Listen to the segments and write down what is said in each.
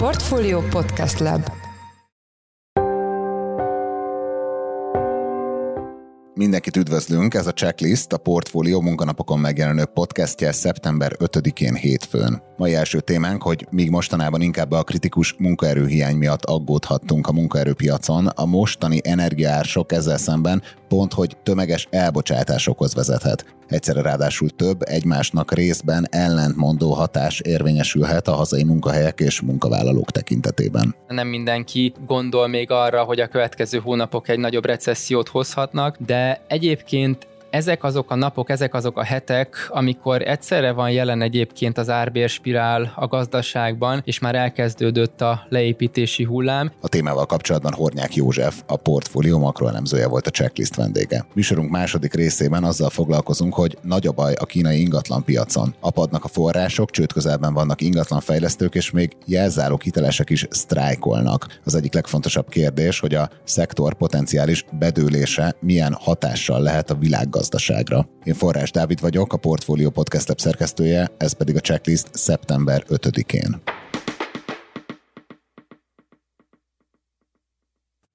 Portfolio Podcast Lab Mindenkit üdvözlünk, ez a Checklist, a Portfólió munkanapokon megjelenő podcastje szeptember 5-én hétfőn. Mai első témánk, hogy míg mostanában inkább a kritikus munkaerőhiány miatt aggódhattunk a munkaerőpiacon, a mostani energiaársok ezzel szemben pont, hogy tömeges elbocsátásokhoz vezethet. Egyszerre ráadásul több egymásnak részben ellentmondó hatás érvényesülhet a hazai munkahelyek és munkavállalók tekintetében. Nem mindenki gondol még arra, hogy a következő hónapok egy nagyobb recessziót hozhatnak, de egyébként ezek azok a napok, ezek azok a hetek, amikor egyszerre van jelen egyébként az árbérspirál a gazdaságban, és már elkezdődött a leépítési hullám. A témával kapcsolatban Hornyák József, a portfólió makroelemzője volt a checklist vendége. Műsorunk második részében azzal foglalkozunk, hogy nagy a baj a kínai ingatlan piacon. Apadnak a források, csőd közelben vannak ingatlan fejlesztők, és még jelzáló hitelesek is sztrájkolnak. Az egyik legfontosabb kérdés, hogy a szektor potenciális bedőlése milyen hatással lehet a világ gazdaságra. Én Forrás Dávid vagyok, a Portfolio Podcast Lab szerkesztője, ez pedig a checklist szeptember 5-én.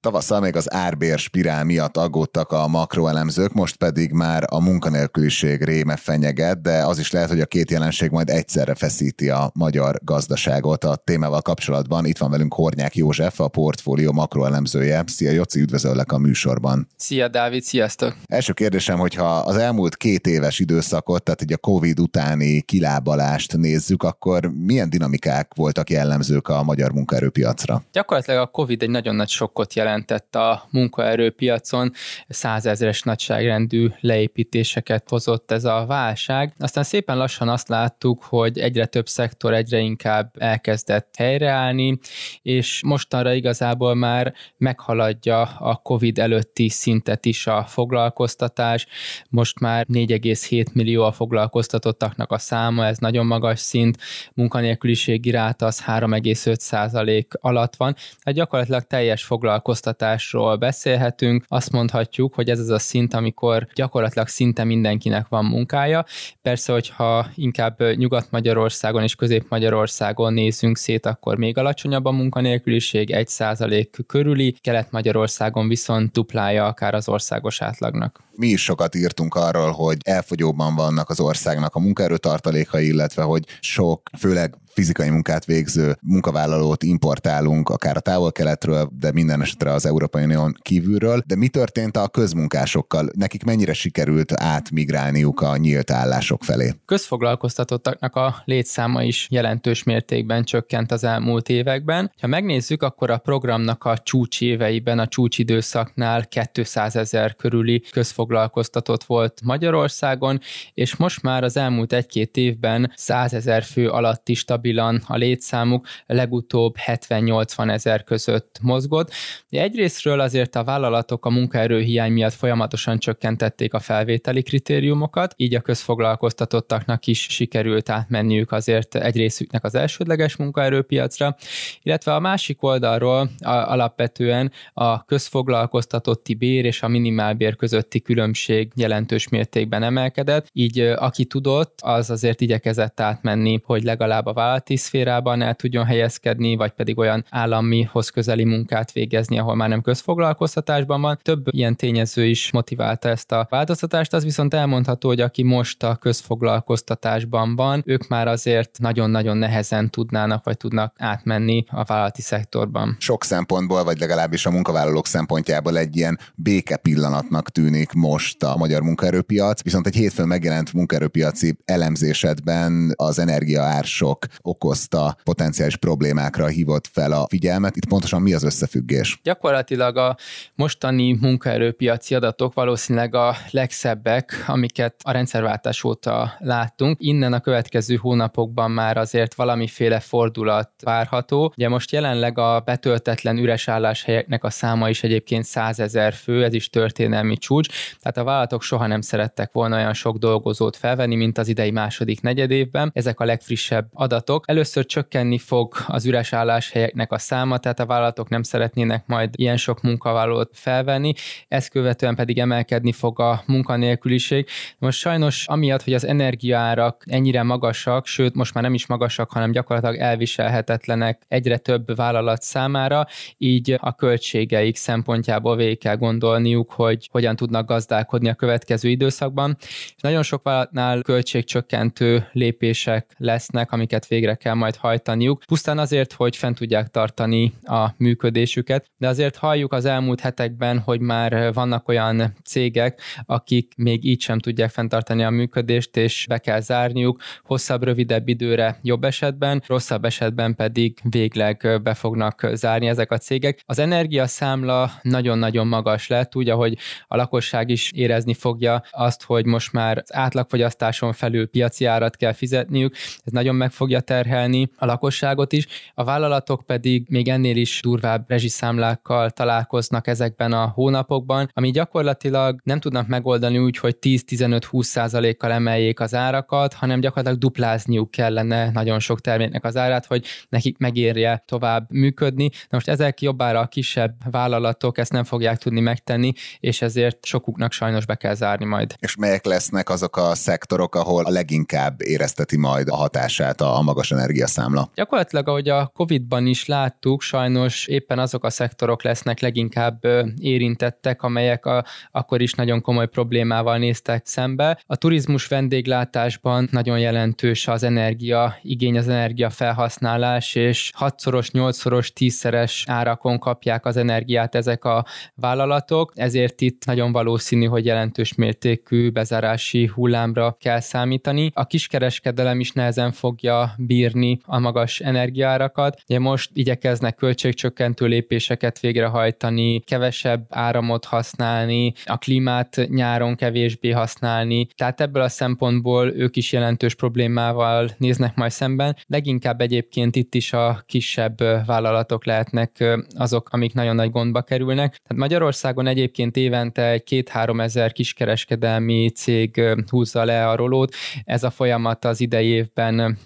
Tavasszal még az árbér spirál miatt aggódtak a makroelemzők, most pedig már a munkanélküliség réme fenyeget, de az is lehet, hogy a két jelenség majd egyszerre feszíti a magyar gazdaságot. A témával kapcsolatban itt van velünk Hornyák József, a portfólió makroelemzője. Szia Joci, üdvözöllek a műsorban. Szia Dávid, sziasztok! Első kérdésem, hogyha az elmúlt két éves időszakot, tehát egy a Covid utáni kilábalást nézzük, akkor milyen dinamikák voltak jellemzők a magyar munkaerőpiacra? Gyakorlatilag a Covid egy nagyon nagy sokkot jelent jelentett a munkaerőpiacon, százezres nagyságrendű leépítéseket hozott ez a válság. Aztán szépen lassan azt láttuk, hogy egyre több szektor egyre inkább elkezdett helyreállni, és mostanra igazából már meghaladja a COVID előtti szintet is a foglalkoztatás. Most már 4,7 millió a foglalkoztatottaknak a száma, ez nagyon magas szint, munkanélküliségi ráta az 3,5 százalék alatt van, hát gyakorlatilag teljes foglalkoztatás foglalkoztatásról beszélhetünk, azt mondhatjuk, hogy ez az a szint, amikor gyakorlatilag szinte mindenkinek van munkája. Persze, hogyha inkább Nyugat-Magyarországon és Közép-Magyarországon nézünk szét, akkor még alacsonyabb a munkanélküliség, 1% körüli, Kelet-Magyarországon viszont duplája akár az országos átlagnak. Mi is sokat írtunk arról, hogy elfogyóban vannak az országnak a munkaerőtartalékai, illetve hogy sok, főleg fizikai munkát végző munkavállalót importálunk, akár a távol-keletről, de minden esetre az Európai Unión kívülről. De mi történt a közmunkásokkal? Nekik mennyire sikerült átmigrálniuk a nyílt állások felé? Közfoglalkoztatottaknak a létszáma is jelentős mértékben csökkent az elmúlt években. Ha megnézzük, akkor a programnak a csúcs éveiben, a csúcsidőszaknál 200 ezer körüli közfoglalkoztatott volt Magyarországon, és most már az elmúlt egy-két évben 100 ezer fő alatti stabil stabilan a létszámuk, legutóbb 70-80 ezer között mozgott. Egyrésztről azért a vállalatok a munkaerőhiány miatt folyamatosan csökkentették a felvételi kritériumokat, így a közfoglalkoztatottaknak is sikerült átmenniük azért egy részüknek az elsődleges munkaerőpiacra, illetve a másik oldalról a, alapvetően a közfoglalkoztatotti bér és a minimálbér közötti különbség jelentős mértékben emelkedett, így aki tudott, az azért igyekezett átmenni, hogy legalább a vállalat vállalati szférában el tudjon helyezkedni, vagy pedig olyan államihoz közeli munkát végezni, ahol már nem közfoglalkoztatásban van. Több ilyen tényező is motiválta ezt a változtatást, az viszont elmondható, hogy aki most a közfoglalkoztatásban van, ők már azért nagyon-nagyon nehezen tudnának, vagy tudnak átmenni a vállalati szektorban. Sok szempontból, vagy legalábbis a munkavállalók szempontjából egy ilyen béke pillanatnak tűnik most a magyar munkaerőpiac, viszont egy hétfőn megjelent munkaerőpiaci elemzésedben az energiaársok okozta potenciális problémákra hívott fel a figyelmet. Itt pontosan mi az összefüggés? Gyakorlatilag a mostani munkaerőpiaci adatok valószínűleg a legszebbek, amiket a rendszerváltás óta láttunk. Innen a következő hónapokban már azért valamiféle fordulat várható. Ugye most jelenleg a betöltetlen üres álláshelyeknek a száma is egyébként 100 ezer fő, ez is történelmi csúcs. Tehát a vállalatok soha nem szerettek volna olyan sok dolgozót felvenni, mint az idei második negyedévben. Ezek a legfrissebb adatok vállalatok. Először csökkenni fog az üres álláshelyeknek a száma, tehát a vállalatok nem szeretnének majd ilyen sok munkavállalót felvenni, ezt követően pedig emelkedni fog a munkanélküliség. Most sajnos amiatt, hogy az energiaárak ennyire magasak, sőt most már nem is magasak, hanem gyakorlatilag elviselhetetlenek egyre több vállalat számára, így a költségeik szempontjából végig kell gondolniuk, hogy hogyan tudnak gazdálkodni a következő időszakban. És nagyon sok vállalatnál költségcsökkentő lépések lesznek, amiket végre kell majd hajtaniuk, pusztán azért, hogy fent tudják tartani a működésüket, de azért halljuk az elmúlt hetekben, hogy már vannak olyan cégek, akik még így sem tudják fenntartani a működést, és be kell zárniuk hosszabb, rövidebb időre jobb esetben, rosszabb esetben pedig végleg be fognak zárni ezek a cégek. Az energiaszámla nagyon-nagyon magas lett, úgy, ahogy a lakosság is érezni fogja azt, hogy most már az átlagfogyasztáson felül piaci árat kell fizetniük, ez nagyon meg fogja terhelni a lakosságot is, a vállalatok pedig még ennél is durvább rezsiszámlákkal találkoznak ezekben a hónapokban, ami gyakorlatilag nem tudnak megoldani úgy, hogy 10-15-20 százalékkal emeljék az árakat, hanem gyakorlatilag duplázniuk kellene nagyon sok terméknek az árát, hogy nekik megérje tovább működni. Na most ezek jobbára a kisebb vállalatok ezt nem fogják tudni megtenni, és ezért sokuknak sajnos be kell zárni majd. És melyek lesznek azok a szektorok, ahol a leginkább érezteti majd a hatását a, a magas energiaszámla? Gyakorlatilag, ahogy a COVID-ban is láttuk, sajnos éppen azok a szektorok lesznek leginkább érintettek, amelyek a, akkor is nagyon komoly problémával néztek szembe. A turizmus vendéglátásban nagyon jelentős az energia igény, az energia felhasználás, és hatszoros, nyolcszoros, tízszeres árakon kapják az energiát ezek a vállalatok, ezért itt nagyon valószínű, hogy jelentős mértékű bezárási hullámra kell számítani. A kiskereskedelem is nehezen fogja bírni a magas energiárakat. Ugye most igyekeznek költségcsökkentő lépéseket végrehajtani, kevesebb áramot használni, a klímát nyáron kevésbé használni, tehát ebből a szempontból ők is jelentős problémával néznek majd szemben. Leginkább egyébként itt is a kisebb vállalatok lehetnek azok, amik nagyon nagy gondba kerülnek. Tehát Magyarországon egyébként évente egy két-három ezer kiskereskedelmi cég húzza le a rolót, ez a folyamat az idei évben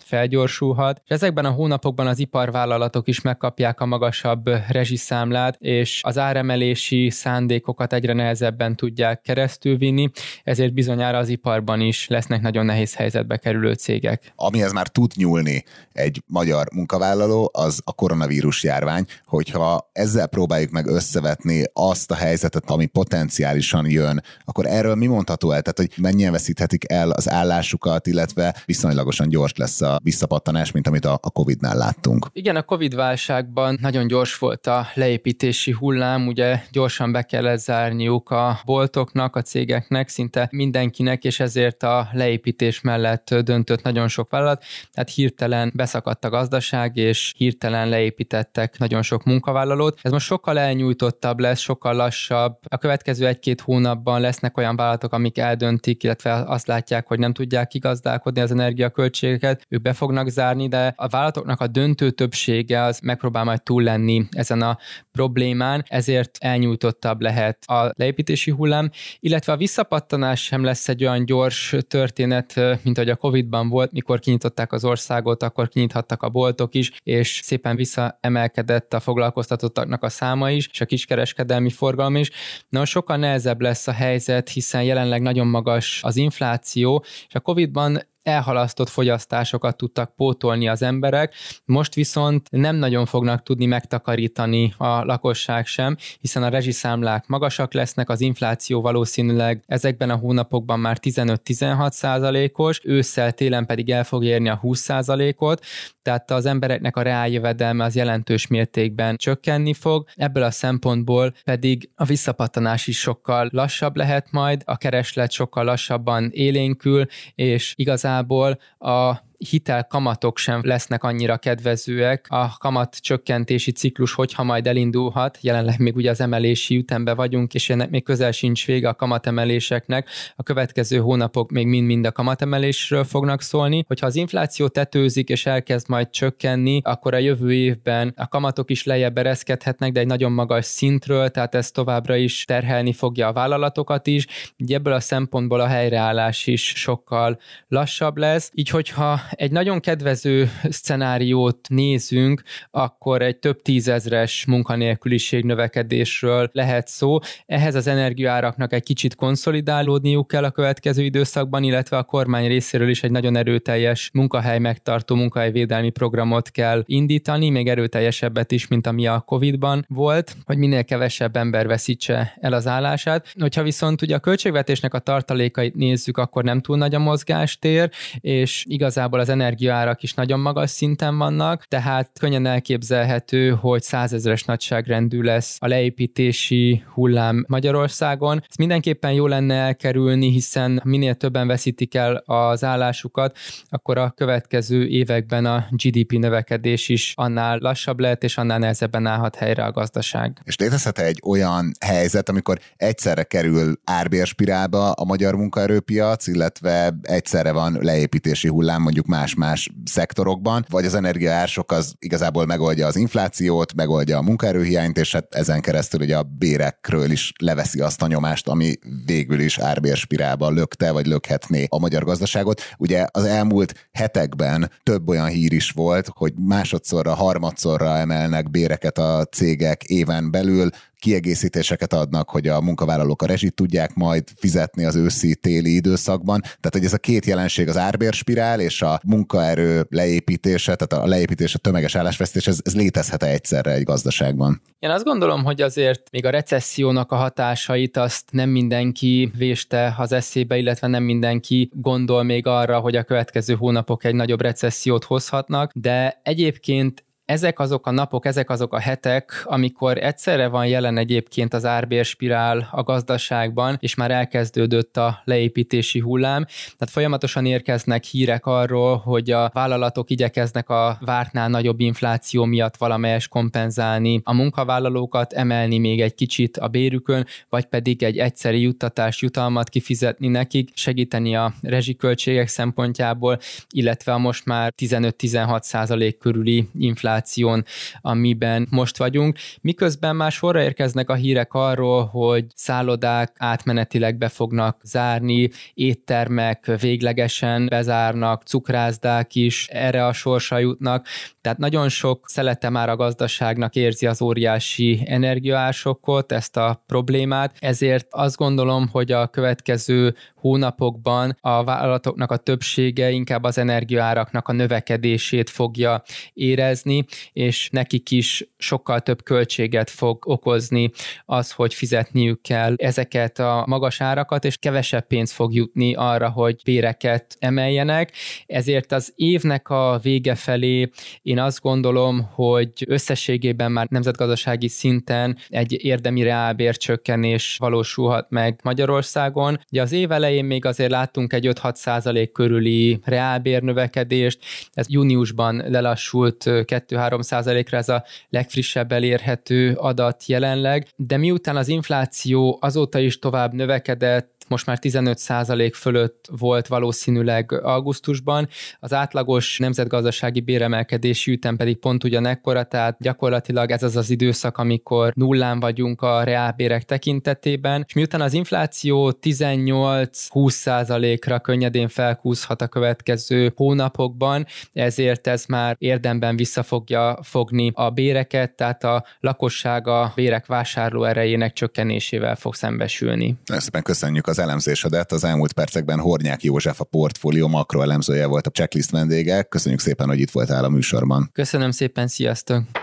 felgyorsulhat. És ezekben a hónapokban az iparvállalatok is megkapják a magasabb rezsiszámlát, és az áremelési szándékokat egyre nehezebben tudják keresztülvinni, ezért bizonyára az iparban is lesznek nagyon nehéz helyzetbe kerülő cégek. Amihez már tud nyúlni egy magyar munkavállaló, az a koronavírus járvány, hogyha ezzel próbáljuk meg összevetni azt a helyzetet, ami potenciálisan jön, akkor erről mi mondható el? Tehát, hogy mennyien veszíthetik el az állásukat, illetve viszonylagosan gyors lesz a visszapattanás, mint amit a Covid-nál láttunk. Igen, a Covid válságban nagyon gyors volt a leépítési hullám, ugye gyorsan be kellett zárniuk a boltoknak, a cégeknek, szinte mindenkinek, és ezért a leépítés mellett döntött nagyon sok vállalat, tehát hirtelen beszakadt a gazdaság, és hirtelen leépítettek nagyon sok munkavállalót. Ez most sokkal elnyújtottabb lesz, sokkal lassabb. A következő egy-két hónapban lesznek olyan vállalatok, amik eldöntik, illetve azt látják, hogy nem tudják kigazdálkodni az energiaköltségeket, ők be fognak zárni, de a vállalatoknak a döntő többsége az megpróbál majd túl lenni ezen a problémán, ezért elnyújtottabb lehet a leépítési hullám, illetve a visszapattanás sem lesz egy olyan gyors történet, mint ahogy a Covid-ban volt, mikor kinyitották az országot, akkor kinyithattak a boltok is, és szépen visszaemelkedett a foglalkoztatottaknak a száma is, és a kiskereskedelmi forgalom is. Na, sokkal nehezebb lesz a helyzet, hiszen jelenleg nagyon magas az infláció, és a Covid-ban elhalasztott fogyasztásokat tudtak pótolni az emberek, most viszont nem nagyon fognak tudni megtakarítani a lakosság sem, hiszen a rezsiszámlák magasak lesznek, az infláció valószínűleg ezekben a hónapokban már 15-16 százalékos, ősszel, télen pedig el fog érni a 20 százalékot, tehát az embereknek a reáljövedelme az jelentős mértékben csökkenni fog, ebből a szempontból pedig a visszapattanás is sokkal lassabb lehet majd, a kereslet sokkal lassabban élénkül, és igazából a hitel kamatok sem lesznek annyira kedvezőek. A kamat csökkentési ciklus, hogyha majd elindulhat, jelenleg még ugye az emelési ütembe vagyunk, és ennek még közel sincs vége a kamatemeléseknek. A következő hónapok még mind-mind a kamatemelésről fognak szólni. Hogyha az infláció tetőzik és elkezd majd csökkenni, akkor a jövő évben a kamatok is lejjebb ereszkedhetnek, de egy nagyon magas szintről, tehát ez továbbra is terhelni fogja a vállalatokat is. Így ebből a szempontból a helyreállás is sokkal lassabb lesz. Így, hogyha egy nagyon kedvező szcenáriót nézünk, akkor egy több tízezres munkanélküliség növekedésről lehet szó. Ehhez az energiaáraknak egy kicsit konszolidálódniuk kell a következő időszakban, illetve a kormány részéről is egy nagyon erőteljes munkahely megtartó munkahelyvédelmi programot kell indítani, még erőteljesebbet is, mint ami a Covid-ban volt, hogy minél kevesebb ember veszítse el az állását. Hogyha viszont ugye a költségvetésnek a tartalékait nézzük, akkor nem túl nagy a mozgástér, és igazából az energiaárak is nagyon magas szinten vannak, tehát könnyen elképzelhető, hogy százezres nagyságrendű lesz a leépítési hullám Magyarországon. Ez mindenképpen jó lenne elkerülni, hiszen minél többen veszítik el az állásukat, akkor a következő években a GDP növekedés is annál lassabb lehet, és annál nehezebben állhat helyre a gazdaság. És létezhet egy olyan helyzet, amikor egyszerre kerül árbérspirálba a magyar munkaerőpiac, illetve egyszerre van leépítési hullám mondjuk más-más szektorokban, vagy az energiaársok az igazából megoldja az inflációt, megoldja a munkaerőhiányt, és hát ezen keresztül ugye a bérekről is leveszi azt a nyomást, ami végül is árbérspirálba lökte, vagy lökhetné a magyar gazdaságot. Ugye az elmúlt hetekben több olyan hír is volt, hogy másodszorra, harmadszorra emelnek béreket a cégek éven belül, kiegészítéseket adnak, hogy a munkavállalók a rezsit tudják majd fizetni az őszi-téli időszakban. Tehát, hogy ez a két jelenség, az árbérspirál és a munkaerő leépítése, tehát a leépítés, a tömeges állásvesztés, ez, ez létezhet egyszerre egy gazdaságban? Én azt gondolom, hogy azért még a recessziónak a hatásait azt nem mindenki véste az eszébe, illetve nem mindenki gondol még arra, hogy a következő hónapok egy nagyobb recessziót hozhatnak, de egyébként ezek azok a napok, ezek azok a hetek, amikor egyszerre van jelen egyébként az árbérspirál a gazdaságban, és már elkezdődött a leépítési hullám. Tehát folyamatosan érkeznek hírek arról, hogy a vállalatok igyekeznek a vártnál nagyobb infláció miatt valamelyes kompenzálni a munkavállalókat, emelni még egy kicsit a bérükön, vagy pedig egy egyszeri juttatás jutalmat kifizetni nekik, segíteni a rezsiköltségek szempontjából, illetve a most már 15-16 százalék körüli infláció infláción, amiben most vagyunk, miközben már sorra érkeznek a hírek arról, hogy szállodák átmenetileg be fognak zárni, éttermek véglegesen bezárnak, cukrászdák is erre a sorsa jutnak, tehát nagyon sok szelete már a gazdaságnak érzi az óriási energiaásokot, ezt a problémát, ezért azt gondolom, hogy a következő hónapokban a vállalatoknak a többsége inkább az energiaáraknak a növekedését fogja érezni, és nekik is sokkal több költséget fog okozni az, hogy fizetniük kell ezeket a magas árakat, és kevesebb pénz fog jutni arra, hogy béreket emeljenek. Ezért az évnek a vége felé én azt gondolom, hogy összességében már nemzetgazdasági szinten egy érdemi reálbércsökkenés valósulhat meg Magyarországon. Ugye az év elején még azért láttunk egy 5-6 százalék körüli reálbérnövekedést, ez júniusban lelassult 2-3 százalékra, ez a legfrissebb elérhető adat jelenleg, de miután az infláció azóta is tovább növekedett, most már 15% fölött volt valószínűleg augusztusban, az átlagos nemzetgazdasági béremelkedési ütem pedig pont ugyanekkora, tehát gyakorlatilag ez az az időszak, amikor nullán vagyunk a reálbérek tekintetében, és miután az infláció 18-20%-ra könnyedén felkúzhat a következő hónapokban, ezért ez már érdemben vissza fogja fogni a béreket, tehát a lakosság bérek vásárló erejének csökkenésével fog szembesülni. Nagyon szépen köszönjük az elemzésedet. Az elmúlt percekben Hornyák József a portfólió makroelemzője volt a checklist vendége. Köszönjük szépen, hogy itt voltál a műsorban. Köszönöm szépen, sziasztok!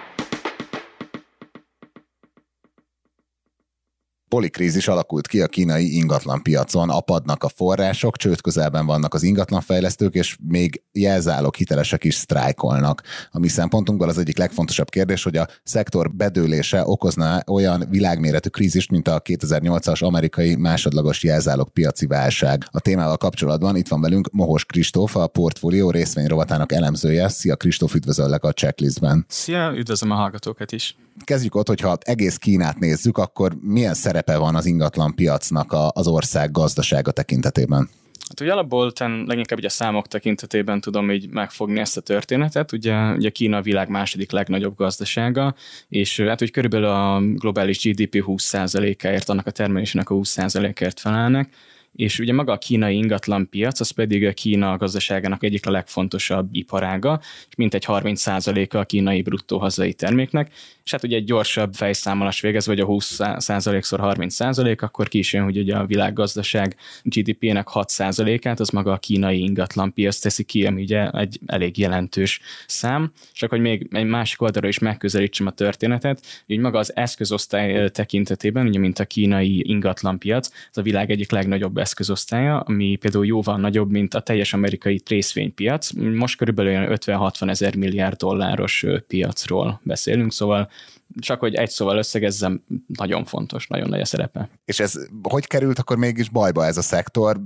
Polikrízis alakult ki a kínai ingatlan piacon, apadnak a források, csőd közelben vannak az ingatlanfejlesztők, és még jelzálók hitelesek is sztrájkolnak. A mi szempontunkból az egyik legfontosabb kérdés, hogy a szektor bedőlése okozna olyan világméretű krízist, mint a 2008-as amerikai másodlagos jelzálók piaci válság. A témával kapcsolatban itt van velünk Mohos Kristóf, a portfólió részvényrovatának elemzője. Szia Kristóf, üdvözöllek a checklistben. Szia, üdvözlöm a hallgatókat is. Kezdjük ott, hogyha egész Kínát nézzük, akkor milyen szerepe van az ingatlan piacnak az ország gazdasága tekintetében? Hát ugye alapból leginkább ugye a számok tekintetében tudom így megfogni ezt a történetet. Ugye, ugye Kína a világ második legnagyobb gazdasága, és hát úgy körülbelül a globális GDP 20%-áért, annak a termelésének a 20%-ért felelnek, és ugye maga a kínai ingatlan piac, az pedig a Kína gazdaságának egyik a legfontosabb iparága, és mintegy 30%-a a kínai bruttó hazai terméknek, és hát ugye egy gyorsabb fejszámolás végez, vagy a 20%-szor 30%, akkor ki is jön, hogy ugye a világgazdaság GDP-nek 6%-át, az maga a kínai ingatlan piac teszi ki, ami ugye egy elég jelentős szám. Csak hogy még egy másik oldalra is megközelítsem a történetet, így maga az eszközosztály tekintetében, ugye mint a kínai ingatlan piac, ez a világ egyik legnagyobb eszközosztálya, ami például jóval nagyobb, mint a teljes amerikai részvénypiac. Most körülbelül 50-60 ezer milliárd dolláros piacról beszélünk, szóval csak hogy egy szóval összegezzem, nagyon fontos, nagyon nagy a szerepe. És ez hogy került akkor mégis bajba ez a szektor?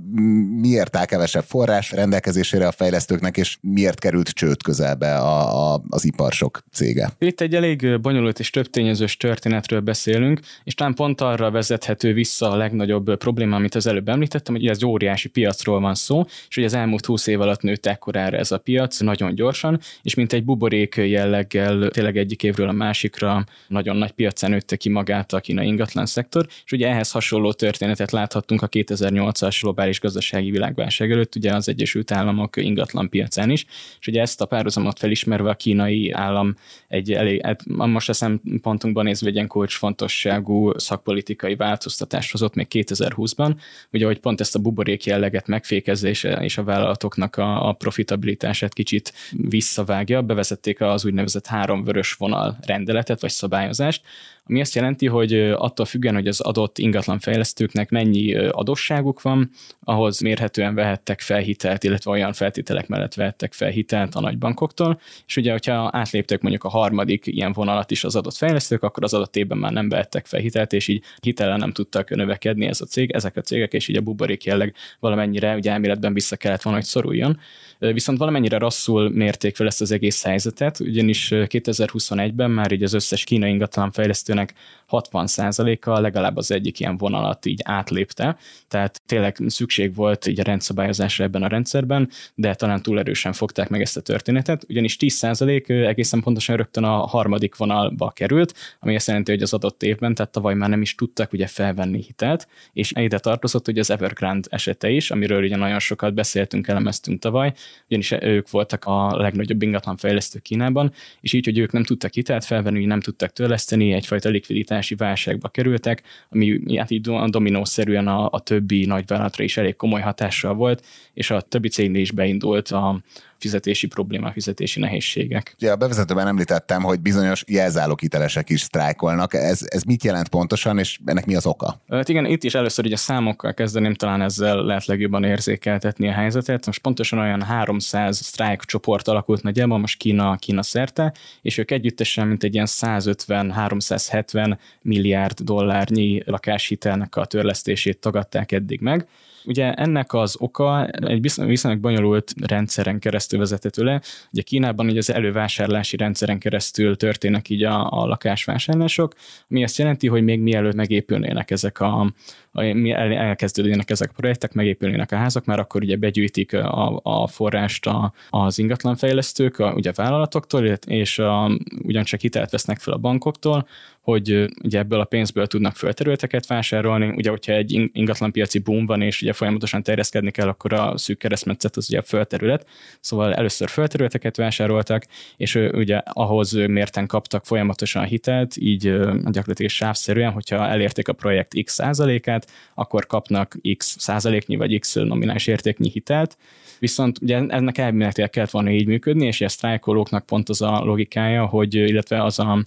Miért áll kevesebb forrás rendelkezésére a fejlesztőknek, és miért került csőd közelbe a, a, az iparsok cége? Itt egy elég bonyolult és több tényezős történetről beszélünk, és talán pont arra vezethető vissza a legnagyobb probléma, amit az előbb említettem, hogy ez óriási piacról van szó, és hogy az elmúlt húsz év alatt nőtt ekkorára ez a piac nagyon gyorsan, és mint egy buborék jelleggel tényleg egyik évről a másikra nagyon nagy piacán nőtte ki magát a kínai ingatlan szektor, és ugye ehhez hasonló történetet láthattunk a 2008-as globális gazdasági világválság előtt, ugye az Egyesült Államok ingatlan piacán is, és ugye ezt a párhuzamot felismerve a kínai állam egy elég, hát most a szempontunkban nézve egy ilyen kulcsfontosságú szakpolitikai változtatást hozott még 2020-ban, ugye hogy pont ezt a buborék jelleget megfékezése és a vállalatoknak a, a profitabilitását kicsit visszavágja, bevezették az úgynevezett három vörös vonal rendeletet, vagy szabályozást, ami azt jelenti, hogy attól függően, hogy az adott ingatlan fejlesztőknek mennyi adósságuk van, ahhoz mérhetően vehettek fel hitelt, illetve olyan feltételek mellett vehettek fel hitelt a nagybankoktól, és ugye, hogyha átléptek mondjuk a harmadik ilyen vonalat is az adott fejlesztők, akkor az adott évben már nem vehettek fel hitelt, és így hitellen nem tudtak növekedni ez a cég, ezek a cégek, és így a buborék jelleg valamennyire ugye elméletben vissza kellett volna, hogy szoruljon. Viszont valamennyire rosszul mérték fel ezt az egész helyzetet, ugyanis 2021-ben már így az összes kínai ingatlan fejlesztőnek 60%-a legalább az egyik ilyen vonalat így átlépte, tehát tényleg szükség volt így a rendszabályozásra ebben a rendszerben, de talán túl erősen fogták meg ezt a történetet, ugyanis 10% egészen pontosan rögtön a harmadik vonalba került, ami azt jelenti, hogy az adott évben, tehát tavaly már nem is tudtak ugye felvenni hitelt, és ide tartozott ugye az Evergrande esete is, amiről ugye nagyon sokat beszéltünk, elemeztünk tavaly, ugyanis ők voltak a legnagyobb ingatlan fejlesztő Kínában, és így, hogy ők nem tudtak hitelt felvenni, nem tudtak törleszteni, egyfajta likviditási válságba kerültek, ami hát így dominószerűen a, a többi nagyvállalatra is elég komoly hatással volt, és a többi cégnél is beindult a, fizetési problémák, fizetési nehézségek. Ugye a bevezetőben említettem, hogy bizonyos jelzálókitelesek is sztrájkolnak. Ez, ez mit jelent pontosan, és ennek mi az oka? Hát igen, itt is először ugye a számokkal kezdeném, talán ezzel lehet legjobban érzékeltetni a helyzetet. Most pontosan olyan 300 sztrájk csoport alakult nagyjából most Kína, Kína szerte, és ők együttesen mint egy ilyen 150-370 milliárd dollárnyi lakáshitelnek a törlesztését tagadták eddig meg. Ugye ennek az oka egy viszonylag bonyolult rendszeren keresztül vezethető le. Ugye Kínában ugye az elővásárlási rendszeren keresztül történnek így a, a lakásvásárlások, ami azt jelenti, hogy még mielőtt megépülnének ezek a, elkezdődnének ezek a projektek, megépülnének a házak, mert akkor ugye begyűjtik a, a forrást a, az ingatlanfejlesztők, a, ugye vállalatoktól, és a, ugyancsak hitelt vesznek fel a bankoktól, hogy ugye ebből a pénzből tudnak földterületeket vásárolni. Ugye, hogyha egy ingatlanpiaci boom van, és ugye folyamatosan terjeszkedni kell, akkor a szűk keresztmetszet az ugye a földterület. Szóval először földterületeket vásároltak, és ugye ahhoz mérten kaptak folyamatosan hitelt, így gyakorlatilag sávszerűen, hogyha elérték a projekt x százalékát, akkor kapnak x százaléknyi vagy x nominális értéknyi hitelt, viszont ugye ennek elméletileg kellett volna így működni, és a sztrájkolóknak pont az a logikája, hogy illetve az a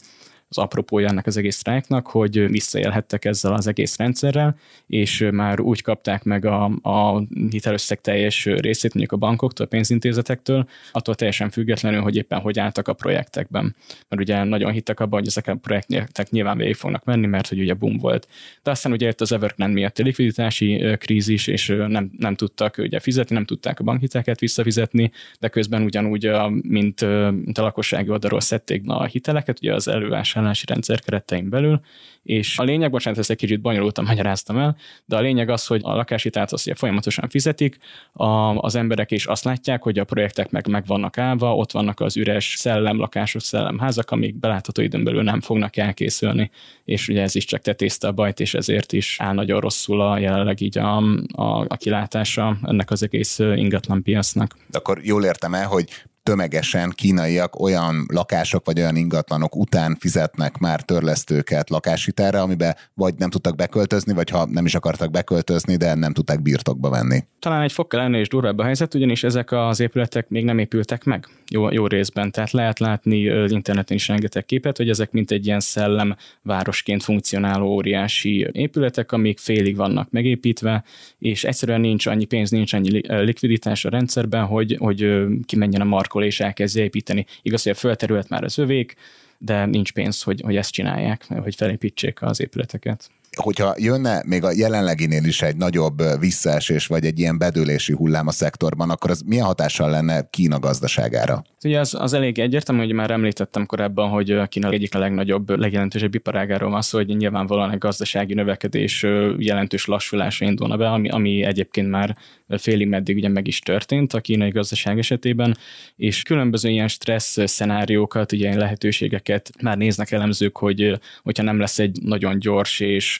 az apropója ennek az egész sztrájknak, hogy visszaélhettek ezzel az egész rendszerrel, és már úgy kapták meg a, a hitelösszeg teljes részét mondjuk a bankoktól, a pénzintézetektől, attól teljesen függetlenül, hogy éppen hogy álltak a projektekben. Mert ugye nagyon hittek abban, hogy ezek a projektek nyilván végig fognak menni, mert hogy ugye boom volt. De aztán ugye jött az Evergrande miatt a likviditási krízis, és nem, nem tudtak ugye fizetni, nem tudták a bankhiteleket visszafizetni, de közben ugyanúgy, mint, mint a lakossági oldalról szedték a hiteleket, ugye az elővás vásárlási rendszer keretein belül, és a lényeg, bocsánat, ezt egy kicsit bonyolultan magyaráztam el, de a lényeg az, hogy a lakáshitelt azt ugye folyamatosan fizetik, a, az emberek is azt látják, hogy a projektek meg, meg vannak állva, ott vannak az üres lakások, szellemházak, amik belátható időn belül nem fognak elkészülni, és ugye ez is csak tetézte a bajt, és ezért is áll nagyon rosszul a jelenleg így a, a, a kilátása ennek az egész ingatlan piacnak. De akkor jól értem el, hogy tömegesen kínaiak olyan lakások vagy olyan ingatlanok után fizetnek már törlesztőket lakáshitelre, amiben vagy nem tudtak beköltözni, vagy ha nem is akartak beköltözni, de nem tudták birtokba venni. Talán egy fokkal ennél is durvább a helyzet, ugyanis ezek az épületek még nem épültek meg jó, jó részben. Tehát lehet látni interneten is rengeteg képet, hogy ezek mint egy ilyen szellem városként funkcionáló óriási épületek, amik félig vannak megépítve, és egyszerűen nincs annyi pénz, nincs annyi likviditás a rendszerben, hogy, hogy kimenjen a mark és elkezdje építeni. Igaz, hogy a földterület már az övék, de nincs pénz, hogy, hogy ezt csinálják, hogy felépítsék az épületeket hogyha jönne még a jelenleginél is egy nagyobb visszaesés, vagy egy ilyen bedőlési hullám a szektorban, akkor az milyen hatással lenne Kína gazdaságára? Ugye az, az elég egyértelmű, hogy már említettem korábban, hogy Kína egyik a legnagyobb, legjelentősebb iparágáról van szó, hogy nyilvánvalóan a gazdasági növekedés jelentős lassulása indulna be, ami, ami egyébként már félig meddig ugye meg is történt a kínai gazdaság esetében, és különböző ilyen stressz szenáriókat, ilyen lehetőségeket már néznek elemzők, hogy hogyha nem lesz egy nagyon gyors és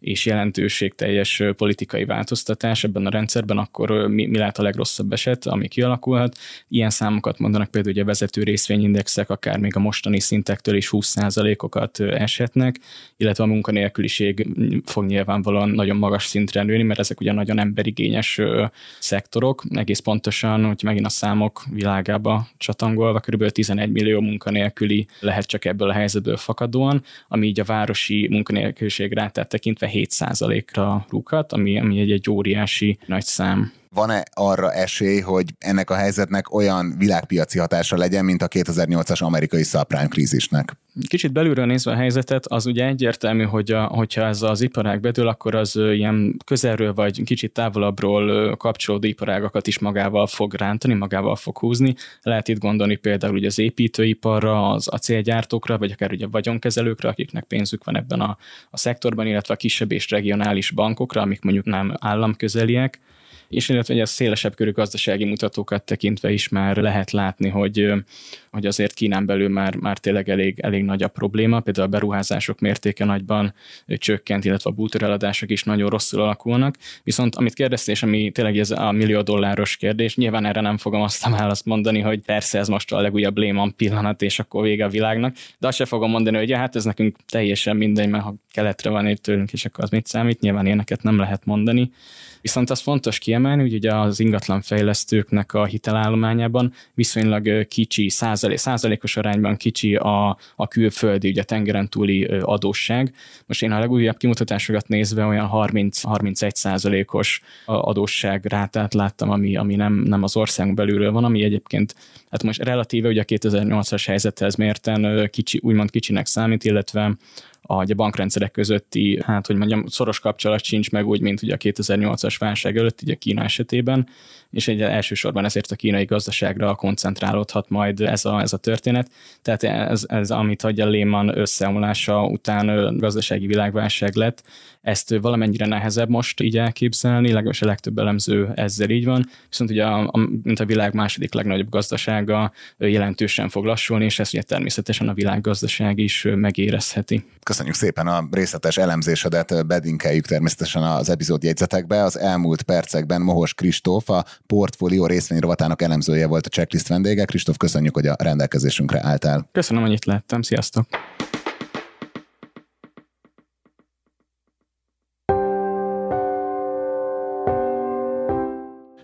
és jelentőségteljes politikai változtatás ebben a rendszerben, akkor mi, mi lehet a legrosszabb eset, ami kialakulhat. Ilyen számokat mondanak például, hogy a vezető részvényindexek akár még a mostani szintektől is 20%-okat eshetnek, illetve a munkanélküliség fog nyilvánvalóan nagyon magas szintre nőni, mert ezek ugye nagyon emberigényes szektorok. Egész pontosan, hogy megint a számok világába csatangolva, kb. 11 millió munkanélküli lehet csak ebből a helyzetből fakadóan, ami így a városi munkanélküliség rátát tekintve 7%-ra rúghat, ami, ami egy, egy óriási nagy szám. Van-e arra esély, hogy ennek a helyzetnek olyan világpiaci hatása legyen, mint a 2008-as amerikai subprime krízisnek? Kicsit belülről nézve a helyzetet, az ugye egyértelmű, hogy a, hogyha ez az iparág bedől, akkor az ilyen közelről vagy kicsit távolabbról kapcsolódó iparágakat is magával fog rántani, magával fog húzni. Lehet itt gondolni például ugye az építőiparra, az acélgyártókra, vagy akár ugye a vagyonkezelőkre, akiknek pénzük van ebben a, a szektorban, illetve a kisebb és regionális bankokra, amik mondjuk nem államközeliek és illetve ez szélesebb körű gazdasági mutatókat tekintve is már lehet látni, hogy, hogy azért Kínán belül már, már tényleg elég, elég nagy a probléma, például a beruházások mértéke nagyban csökkent, illetve a bútoreladások is nagyon rosszul alakulnak, viszont amit kérdeztél, és ami tényleg ez a millió dolláros kérdés, nyilván erre nem fogom azt a választ mondani, hogy persze ez most a legújabb Lehman pillanat, és akkor vége a világnak, de azt se fogom mondani, hogy ja, hát ez nekünk teljesen mindegy, mert ha keletre van itt tőlünk, és akkor az mit számít, nyilván ilyeneket nem lehet mondani. Viszont az fontos kiemelni, hogy ugye az ingatlanfejlesztőknek a hitelállományában viszonylag kicsi, százalék, százalékos arányban kicsi a, a külföldi, ugye tengeren túli adósság. Most én a legújabb kimutatásokat nézve olyan 30-31 százalékos adósság rátát láttam, ami, ami nem, nem az ország belülről van, ami egyébként, hát most relatíve ugye a 2008-as helyzethez mérten kicsi, úgymond kicsinek számít, illetve a, a bankrendszerek közötti, hát hogy mondjam, szoros kapcsolat sincs meg úgy, mint ugye a 2008-as válság előtt, ugye Kína esetében, és egy elsősorban ezért a kínai gazdaságra koncentrálódhat majd ez a, ez a történet. Tehát ez, ez amit a Lehman összeomlása után gazdasági világválság lett, ezt valamennyire nehezebb most így elképzelni, legalábbis a legtöbb elemző ezzel így van, viszont ugye a, a, mint a világ második legnagyobb gazdasága jelentősen fog lassulni, és ezt ugye természetesen a világgazdaság is megérezheti. Köszönjük szépen a részletes elemzésedet, bedinkeljük természetesen az epizód jegyzetekbe. Az elmúlt percekben Mohos Kristóf, a portfólió részvényrovatának elemzője volt a checklist vendége. Kristóf, köszönjük, hogy a rendelkezésünkre álltál. Köszönöm, hogy itt lettem. Sziasztok!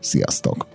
Sziasztok!